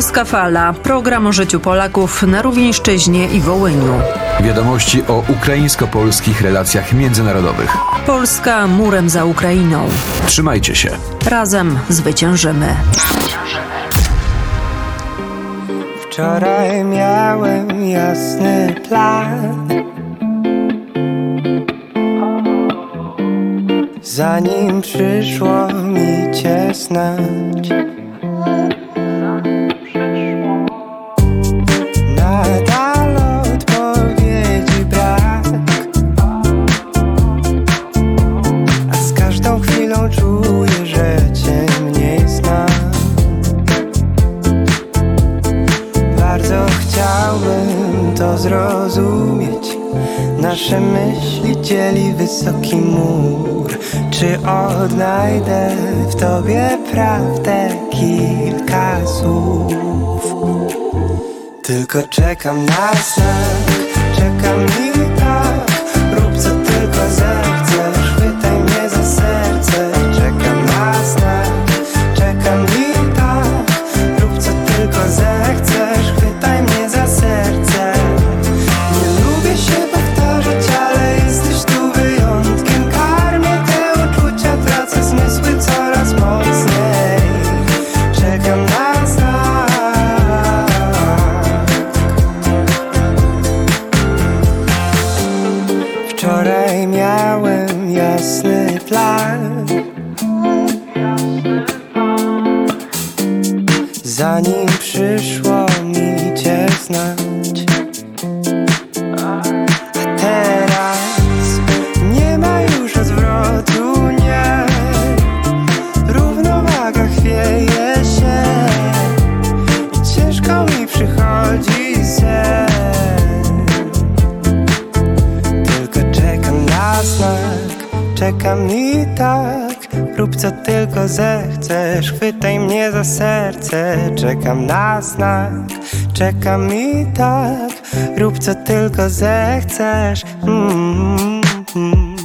Polska Fala. Program o życiu Polaków na Rówieńszczyźnie i Wołyniu. Wiadomości o ukraińsko-polskich relacjach międzynarodowych. Polska murem za Ukrainą. Trzymajcie się. Razem zwyciężymy. Wczoraj miałem jasny plan. Zanim przyszło mi cię znać. Nasze myśli dzieli wysoki mur. Czy odnajdę w tobie prawdę kilka słów? Tylko czekam na znak, czekam zechcesz, chwytaj mnie za serce. Czekam na znak, czekam i tak. Rób co tylko zechcesz. Mm, mm.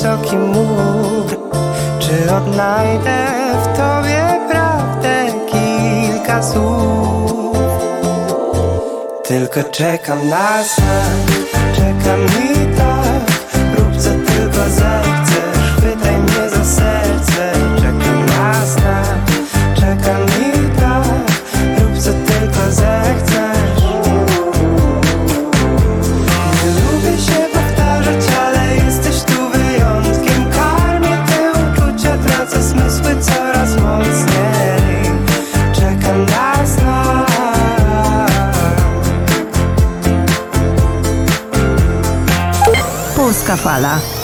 Wysoki mur. Czy odnajdę w tobie prawdę kilka słów? Tylko czekam na znak, czekam pala.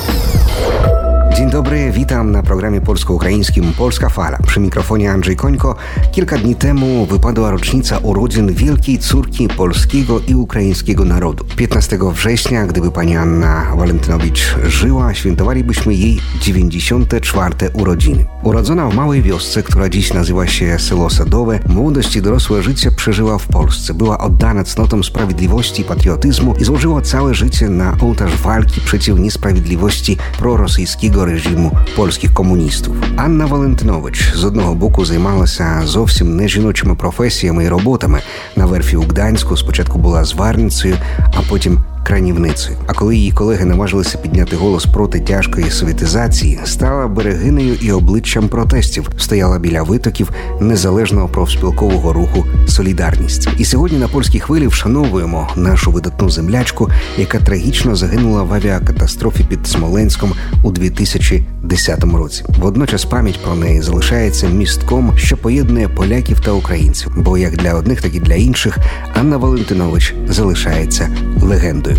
Witam na programie polsko-ukraińskim Polska Fala. Przy mikrofonie Andrzej Końko. Kilka dni temu wypadła rocznica urodzin wielkiej córki polskiego i ukraińskiego narodu. 15 września, gdyby pani Anna Walentynowicz żyła, świętowalibyśmy jej 94 urodziny. Urodzona w małej wiosce, która dziś nazywa się Selo Sadowe, młodość i dorosłe życie przeżyła w Polsce. Była oddana cnotom sprawiedliwości i patriotyzmu i złożyła całe życie na ołtarz walki przeciw niesprawiedliwości prorosyjskiego reżimu polskich комуністів. Анна Валентинович з одного боку займалася зовсім не жіночими професіями і роботами. На верфі у Гданську спочатку була зварницею, а потім кранівницею. А коли її колеги наважилися підняти голос проти тяжкої совєтизації, стала берегинею і обличчям протестів, стояла біля витоків незалежного профспілкового руху Солідарність. І сьогодні на польській хвилі вшановуємо нашу видатну землячку, яка трагічно загинула в авіакатастрофі під Смоленськом у 2010 році. Водночас пам'ять про неї залишається містком, що поєднує поляків та українців. Бо як для одних, так і для інших Анна Валентинович залишається легендою.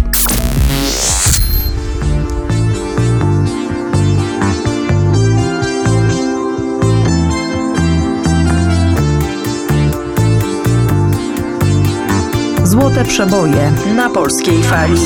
Złote przeboje na polskiej fali.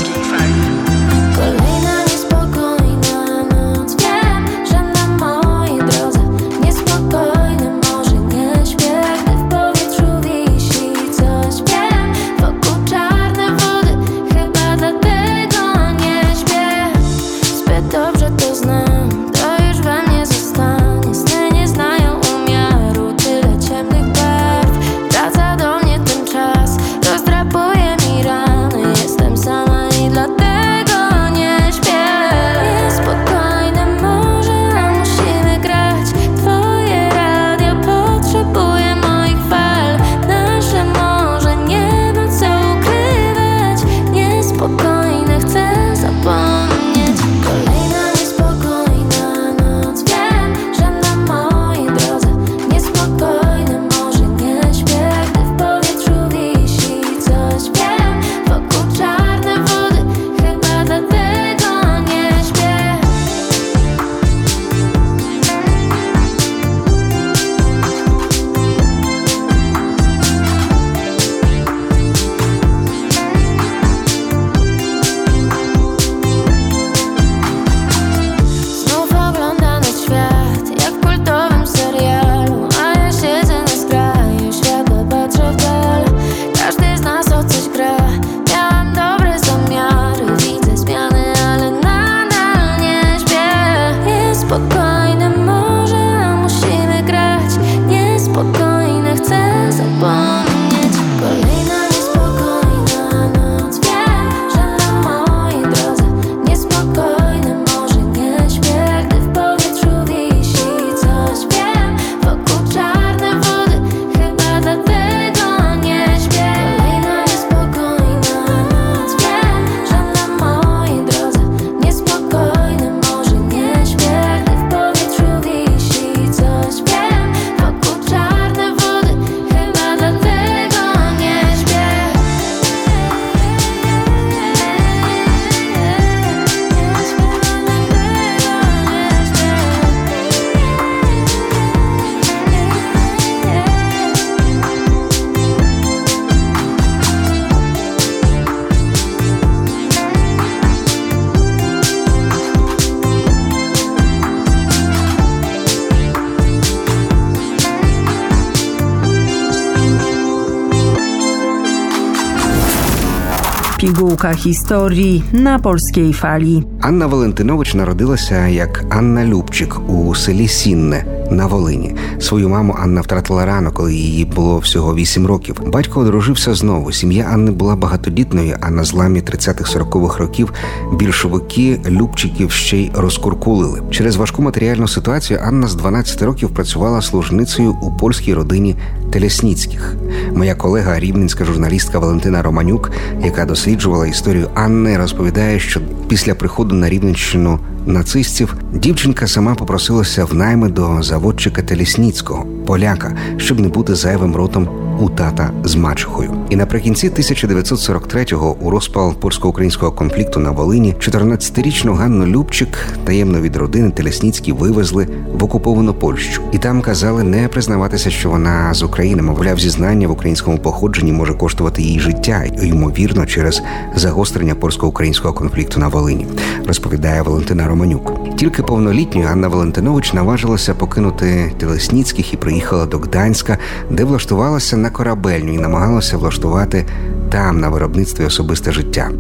Pigułka historii na polskiej fali. Anna Walentynowicz narodziła się jak Anna Lubczyk u селі Сінне на Волині. Свою маму Анна втратила рано, коли їй було всього 8 років. Батько одружився знову. Сім'я Анни була багатодітною, а на зламі 30-40-х років більшовики Любчиків ще й розкуркулили. Через важку матеріальну ситуацію Анна з 12 років працювала служницею у польській родині Телесніцьких. Моя колега, рівненська журналістка Валентина Романюк, яка досліджувала історію Анни, розповідає, що після приходу на Рівненщину нацистів дівчинка сама попросилася в найми до заводчика Телісніцького, поляка, щоб не бути зайвим ротом у тата з мачехою. І наприкінці 1943-го у розпал польсько-українського конфлікту на Волині 14-річну Ганну Любчик таємно від родини Телесніцькі вивезли в окуповану Польщу. І там казали не признаватися, що вона з України, мовляв, зізнання в українському походженні може коштувати їй життя, ймовірно, через загострення польсько-українського конфлікту на Волині, розповідає Валентина Романюк. Тільки повнолітньою Анна Валентинович наважилася покинути Телесніцьких і приїхала до Гданська, де влаштувалася на корабельню і намагалася влаштувати там на виробництві особисте життя.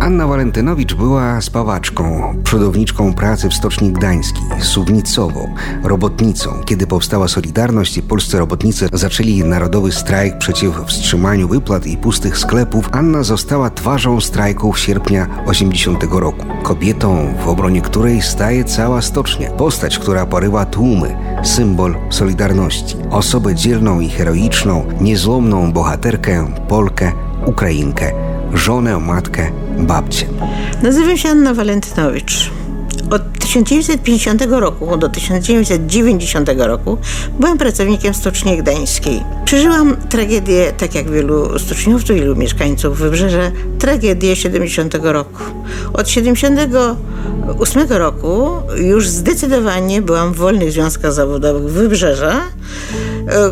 Anna Walentynowicz była spawaczką, przodowniczką pracy w Stoczni Gdańskiej, suwnicową, robotnicą. Kiedy powstała Solidarność i polscy robotnicy zaczęli narodowy strajk przeciw wstrzymaniu wypłat i pustych sklepów, Anna została twarzą strajków sierpnia 80 roku. Kobietą, w obronie której staje cała stocznia. Postać, która porywa tłumy, symbol Solidarności. Osobę dzielną i heroiczną, niezłomną bohaterkę, Polkę, Ukrainkę, żonę, matkę, babcię. Nazywam się Anna Walentynowicz. Od 1950 roku do 1990 roku byłam pracownikiem Stoczni Gdańskiej. Przeżyłam tragedię, tak jak wielu stoczniowców, wielu mieszkańców Wybrzeża, tragedię 70 roku. Od 78 roku już zdecydowanie byłam w wolnych związkach zawodowych Wybrzeża,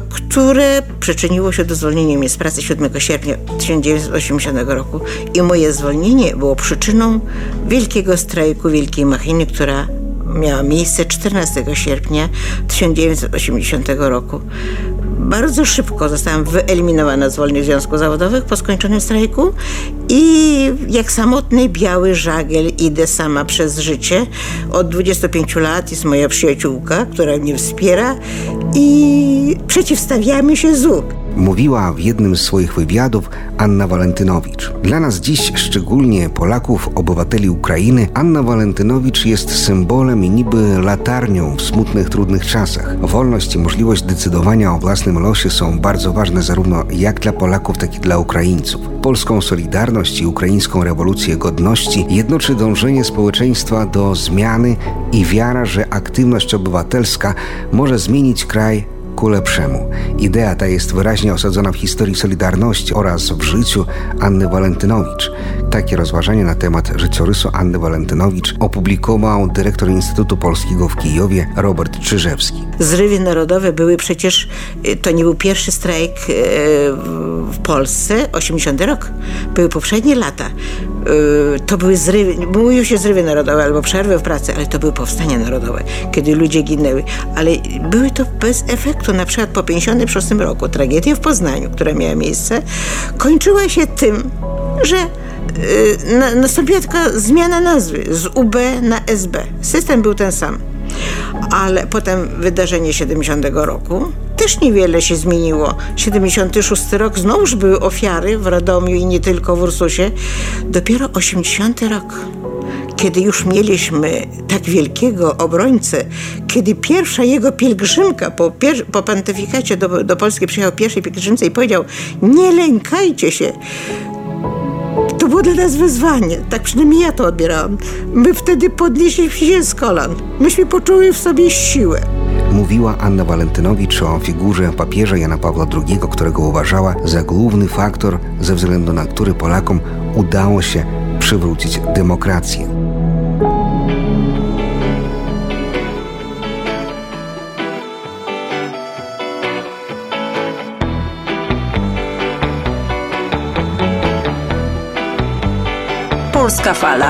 które przyczyniło się do zwolnienia mnie z pracy 7 sierpnia 1980 roku. I moje zwolnienie było przyczyną wielkiego strajku, wielkiej machiny, która miała miejsce 14 sierpnia 1980 roku. Bardzo szybko zostałam wyeliminowana z wolnych związków zawodowych po skończonym strajku i jak samotny biały żagiel idę sama przez życie. Od 25 lat jest moja przyjaciółka, która mnie wspiera i przeciwstawiamy się złu. Mówiła w jednym z swoich wywiadów Anna Walentynowicz. Dla nas dziś, szczególnie Polaków, obywateli Ukrainy, Anna Walentynowicz jest symbolem i niby latarnią w smutnych, trudnych czasach. Wolność i możliwość decydowania o własnym losie są bardzo ważne zarówno jak dla Polaków, tak i dla Ukraińców. Polską Solidarność i ukraińską rewolucję godności jednoczy dążenie społeczeństwa do zmiany i wiara, że aktywność obywatelska może zmienić kraj ku lepszemu. Idea ta jest wyraźnie osadzona w historii Solidarności oraz w życiu Anny Walentynowicz. Takie rozważanie na temat życiorysu Anny Walentynowicz opublikował dyrektor Instytutu Polskiego w Kijowie Robert Czyżewski. Zrywy narodowe były przecież, y, to nie był pierwszy strajk y, w Polsce, 80 rok, były poprzednie lata. Y, To były zrywy, mówiło się zrywy narodowe albo przerwy w pracy, ale to były powstania narodowe, kiedy ludzie ginęły. Ale były to bez efektu. Na przykład po 56 roku tragedia w Poznaniu, która miała miejsce, kończyła się tym, że y, na, nastąpiła taka zmiana nazwy z UB na SB. System był ten sam. Ale potem wydarzenie 70 roku też niewiele się zmieniło. 76 rok znowuż były ofiary w Radomiu i nie tylko w Ursusie. Dopiero 80 rok kiedy już mieliśmy tak wielkiego obrońcę, kiedy pierwsza jego pielgrzymka po, pier- po do, do Polski przyjechał pierwszej pielgrzymce i powiedział nie lękajcie się, to było dla nas wyzwanie. Tak przynajmniej ja to odbierałam. My wtedy podnieśliśmy się z kolan. Myśmy poczuły w sobie siłę. Mówiła Anna Walentynowicz o figurze papieża Jana Pawła II, którego uważała za główny faktor, ze względu na który Polakom udało się przywrócić demokrację. Polska fala.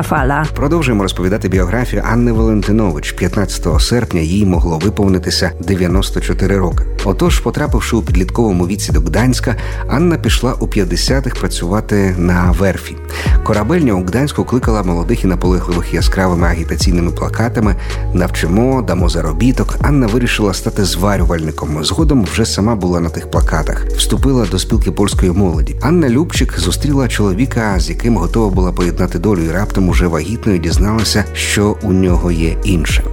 a falar. Продовжуємо розповідати біографію Анни Валентинович. 15 серпня їй могло виповнитися 94 роки. Отож, потрапивши у підлітковому віці до Гданська, Анна пішла у 50-х працювати на верфі. Корабельня у Гданську кликала молодих і наполегливих яскравими агітаційними плакатами Навчимо, дамо заробіток. Анна вирішила стати зварювальником. Згодом вже сама була на тих плакатах. Вступила до спілки польської молоді. Анна Любчик зустріла чоловіка, з яким готова була поєднати долю, і раптом уже вагітною дізналася, що у нього є інше.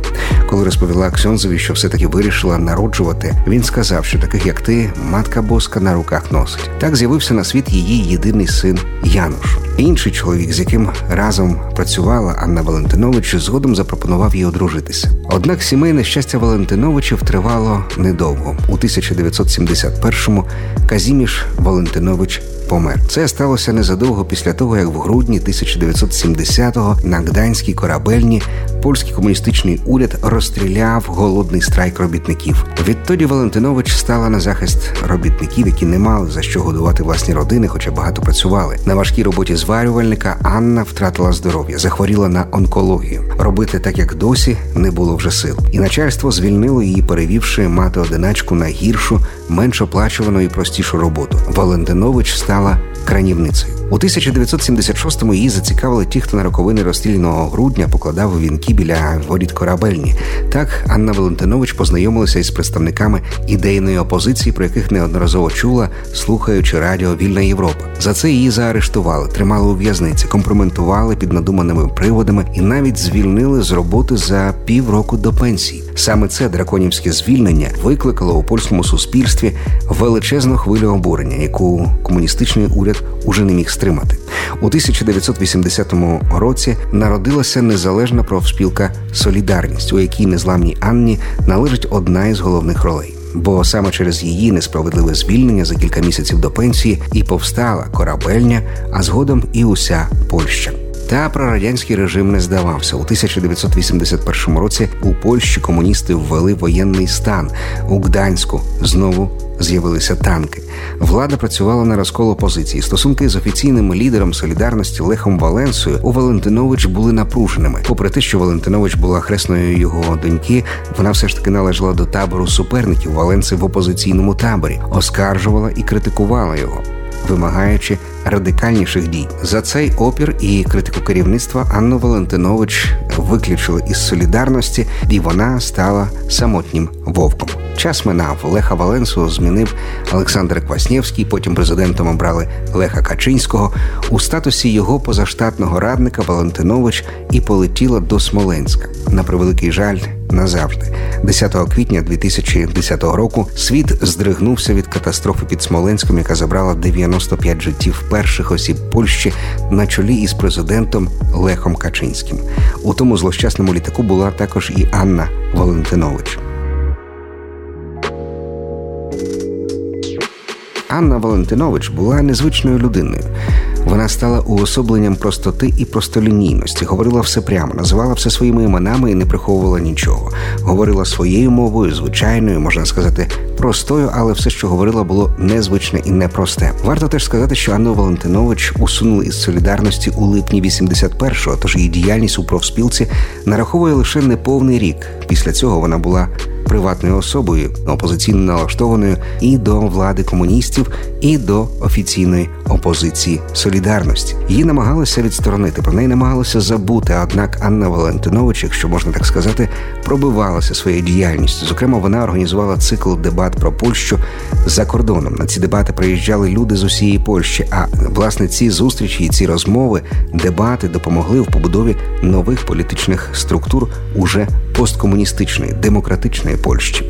Коли розповіла Ксьонзові, що все-таки вирішила народжувати, він сказав, що таких як ти, матка боска на руках носить. Так з'явився на світ її єдиний син Януш. Інший чоловік, з яким разом працювала Анна Валентинович, згодом запропонував їй одружитися. Однак сімейне щастя Валентиновичів тривало недовго. У 1971-му Казіміш Валентинович помер. Це сталося незадовго після того, як в грудні 1970-го на Гданській корабельні польський комуністичний уряд розстріляв голодний страйк робітників. Відтоді Валентинович стала на захист робітників, які не мали за що годувати власні родини, хоча багато працювали. На важкій роботі зварювальника Анна втратила здоров'я, захворіла на онкологію. Робити так, як досі, не було вже сил. І начальство звільнило її, перевівши мати одиначку на гіршу, менш оплачувану і простішу роботу. Валентинович стала кранівницею. У 1976-му її зацікавили ті, хто на роковини розстріляного грудня покладав вінки біля воріт корабельні. Так Анна Валентинович познайомилася із представниками ідейної опозиції, про яких неодноразово чула, слухаючи радіо Вільна Європа. За це її заарештували, тримали у в'язниці, компроментували під надуманими приводами і навіть звільнили з роботи за півроку до пенсії. Саме це драконівське звільнення викликало у польському суспільстві величезну хвилю обурення, яку комуністичний уряд уже не міг стримати. У 1980 році народилася незалежна профспілка Солідарність, у якій незламній Анні належить одна із головних ролей. Бо саме через її несправедливе звільнення за кілька місяців до пенсії і повстала корабельня, а згодом і уся Польща. Та прорадянський режим не здавався. У 1981 році у Польщі комуністи ввели воєнний стан. У Гданську знову з'явилися танки. Влада працювала на розкол опозиції. Стосунки з офіційним лідером солідарності Лехом Валенсою у Валентинович були напруженими. Попри те, що Валентинович була хресною його доньки, вона все ж таки належала до табору суперників Валенси в опозиційному таборі, оскаржувала і критикувала його вимагаючи радикальніших дій. За цей опір і критику керівництва Анну Валентинович виключили із солідарності, і вона стала самотнім вовком. Час минав Леха Валенсу змінив Олександр Кваснєвський. Потім президентом обрали Леха Качинського. У статусі його позаштатного радника Валентинович і полетіла до Смоленська. На превеликий жаль, назавжди. 10 квітня 2010 року світ здригнувся від катастрофи під Смоленськом, яка забрала 95 життів перших осіб Польщі на чолі із президентом Лехом Качинським. У тому злощасному літаку була також і Анна Валентинович. Анна Валентинович була незвичною людиною. Вона стала уособленням простоти і простолінійності, говорила все прямо, називала все своїми іменами і не приховувала нічого. Говорила своєю мовою, звичайною, можна сказати, простою, але все, що говорила, було незвичне і непросте. Варто теж сказати, що Анну Валентинович усунули із солідарності у липні 81-го, тож її діяльність у профспілці нараховує лише неповний рік. Після цього вона була приватною особою, опозиційно налаштованою і до влади комуністів, і до офіційної опозиції солідарності. Її намагалися відсторонити, про неї намагалися забути. Однак Анна Валентинович, якщо можна так сказати, пробивалася своєю діяльністю. Зокрема, вона організувала цикл дебат про Польщу за кордоном. На ці дебати приїжджали люди з усієї Польщі. А власне ці зустрічі і ці розмови, дебати допомогли в побудові нових політичних структур уже посткомуністичної демократичної Польщі.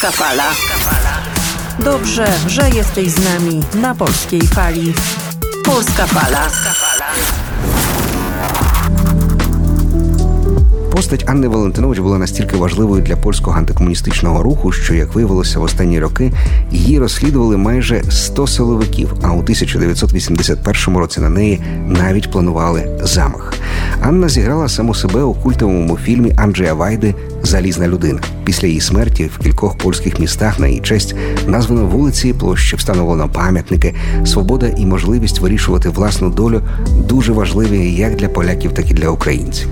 Polska Fala. Dobrze, że jesteś z nami na polskiej fali. Polska Fala. Постать Анни Валентинович була настільки важливою для польського антикомуністичного руху, що, як виявилося в останні роки, її розслідували майже 100 силовиків. А у 1981 році на неї навіть планували замах. Анна зіграла саму себе у культовому фільмі Анджея Вайди Залізна людина. Після її смерті в кількох польських містах на її честь названо вулиці площі, встановлено пам'ятники. Свобода і можливість вирішувати власну долю дуже важливі як для поляків, так і для українців.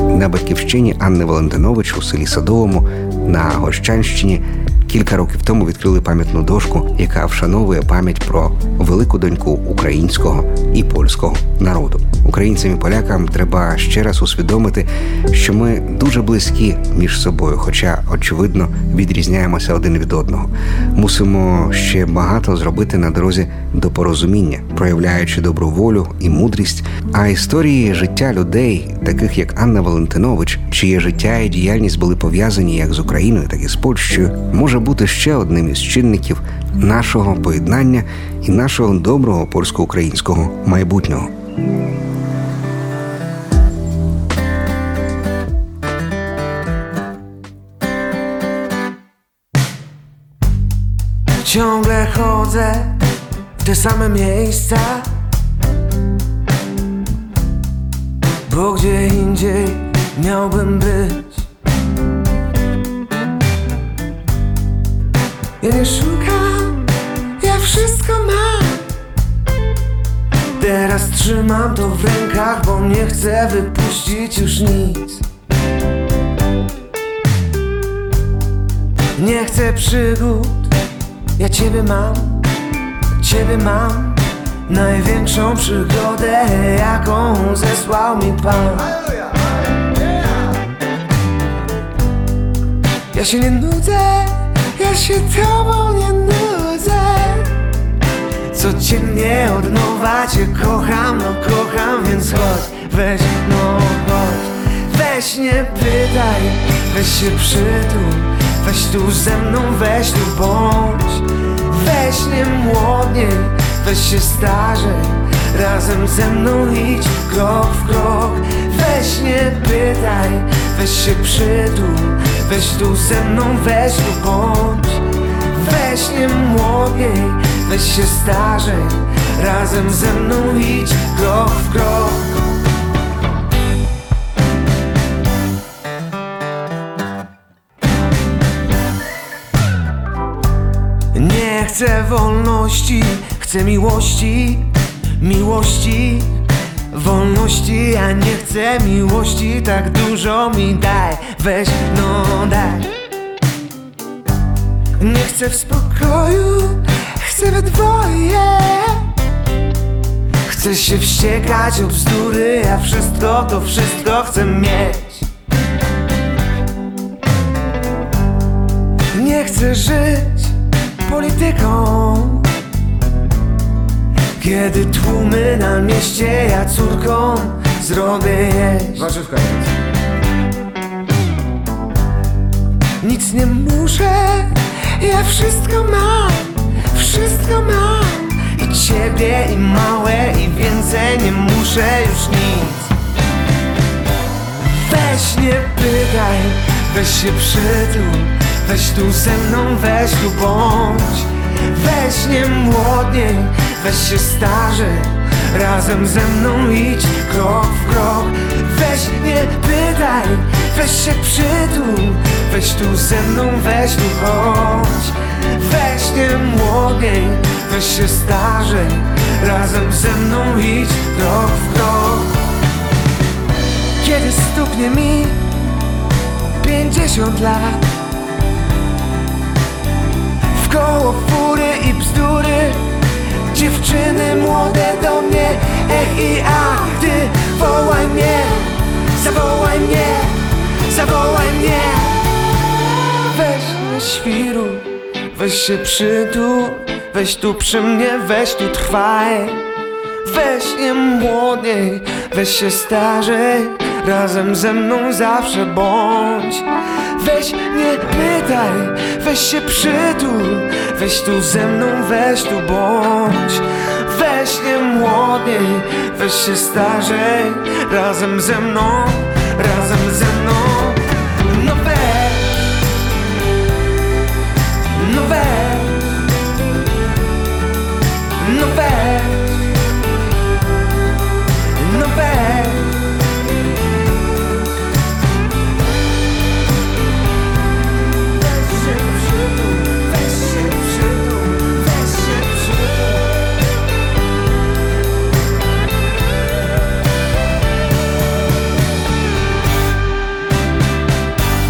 На батьківщині Анни Валентинович у селі Садовому на Гощанщині кілька років тому відкрили пам'ятну дошку, яка вшановує пам'ять про велику доньку українського і польського народу. Українцям і полякам треба ще раз усвідомити, що ми дуже близькі між собою, хоча очевидно відрізняємося один від одного. Мусимо ще багато зробити на дорозі до порозуміння, проявляючи добру волю і мудрість. А історії життя людей, таких як Анна Валентинович, чиє життя і діяльність були пов'язані як з Україною, так і з Польщею, може бути ще одним із чинників нашого поєднання і нашого доброго польсько-українського майбутнього. Ciągle chodzę w te same miejsca Bo gdzie indziej miałbym być Nie szukam, ja wszystko mam. Teraz trzymam to w rękach, bo nie chcę wypuścić już nic. Nie chcę przygód, ja ciebie mam, ciebie mam. Największą przygodę, jaką zesłał mi Pan. Ja się nie nudzę, ja się tobą nie nudzę. Codziennie od nowa cię kocham, no kocham, więc chodź, weź, no chodź. Weź nie pytaj, weź się przytul. Weź tu ze mną, weź tu bądź. Weź nie młodniej, weź się starzej Razem ze mną idź krok w krok. Weź nie pytaj, weź się przytul Weź tu ze mną, weź tu bądź. Weź nie młodniej, weź się starzej. Razem ze mną idź krok w krok. Nie chcę wolności, chcę miłości, miłości, wolności. Ja nie chcę miłości, tak dużo mi daj, weź, no daj. Nie chcę w spokoju, chcę we dwoje. Chcę się wściekać o bzdury, ja wszystko to wszystko chcę mieć. Nie chcę żyć polityką Kiedy tłumy na mieście ja córką zrobię jeść. Warzywka Nic nie muszę, ja wszystko mam, wszystko mam. I ciebie i małe i więcej nie muszę już nic. Weź nie pytaj, weź się przytul. Weź tu ze mną, weź tu bądź. Weź nie młodniej, weź się starzej Razem ze mną idź krok w krok. Weź nie pytaj, weź się przytul Weź tu ze mną, weź tu chodź. Weź nie młodniej, weź się starzej Razem ze mną idź krok w krok. Kiedy stuknie mi pięćdziesiąt lat w koło fury i bzdury Dziewczyny młode do mnie. Ech i ach, ty wołaj mnie Zawołaj mnie, zawołaj mnie. Weź nie świruj, weź się przytul Weź tu przy mnie, weź tu trwaj. Weź nie młodniej, weź się starzej Razem ze mną zawsze bądź. Weź nie pytaj, weź się przytul Weź tu ze mną, weź tu bądź. Weź nie młodniej, weź się starzej. Razem ze mną, razem ze mną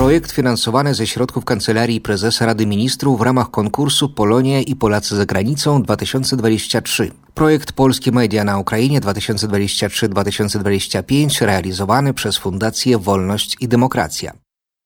Projekt finansowany ze środków Kancelarii Prezesa Rady Ministrów w ramach konkursu Polonia i Polacy za granicą 2023. Projekt Polskie Media na Ukrainie 2023-2025 realizowany przez Fundację Wolność i Demokracja.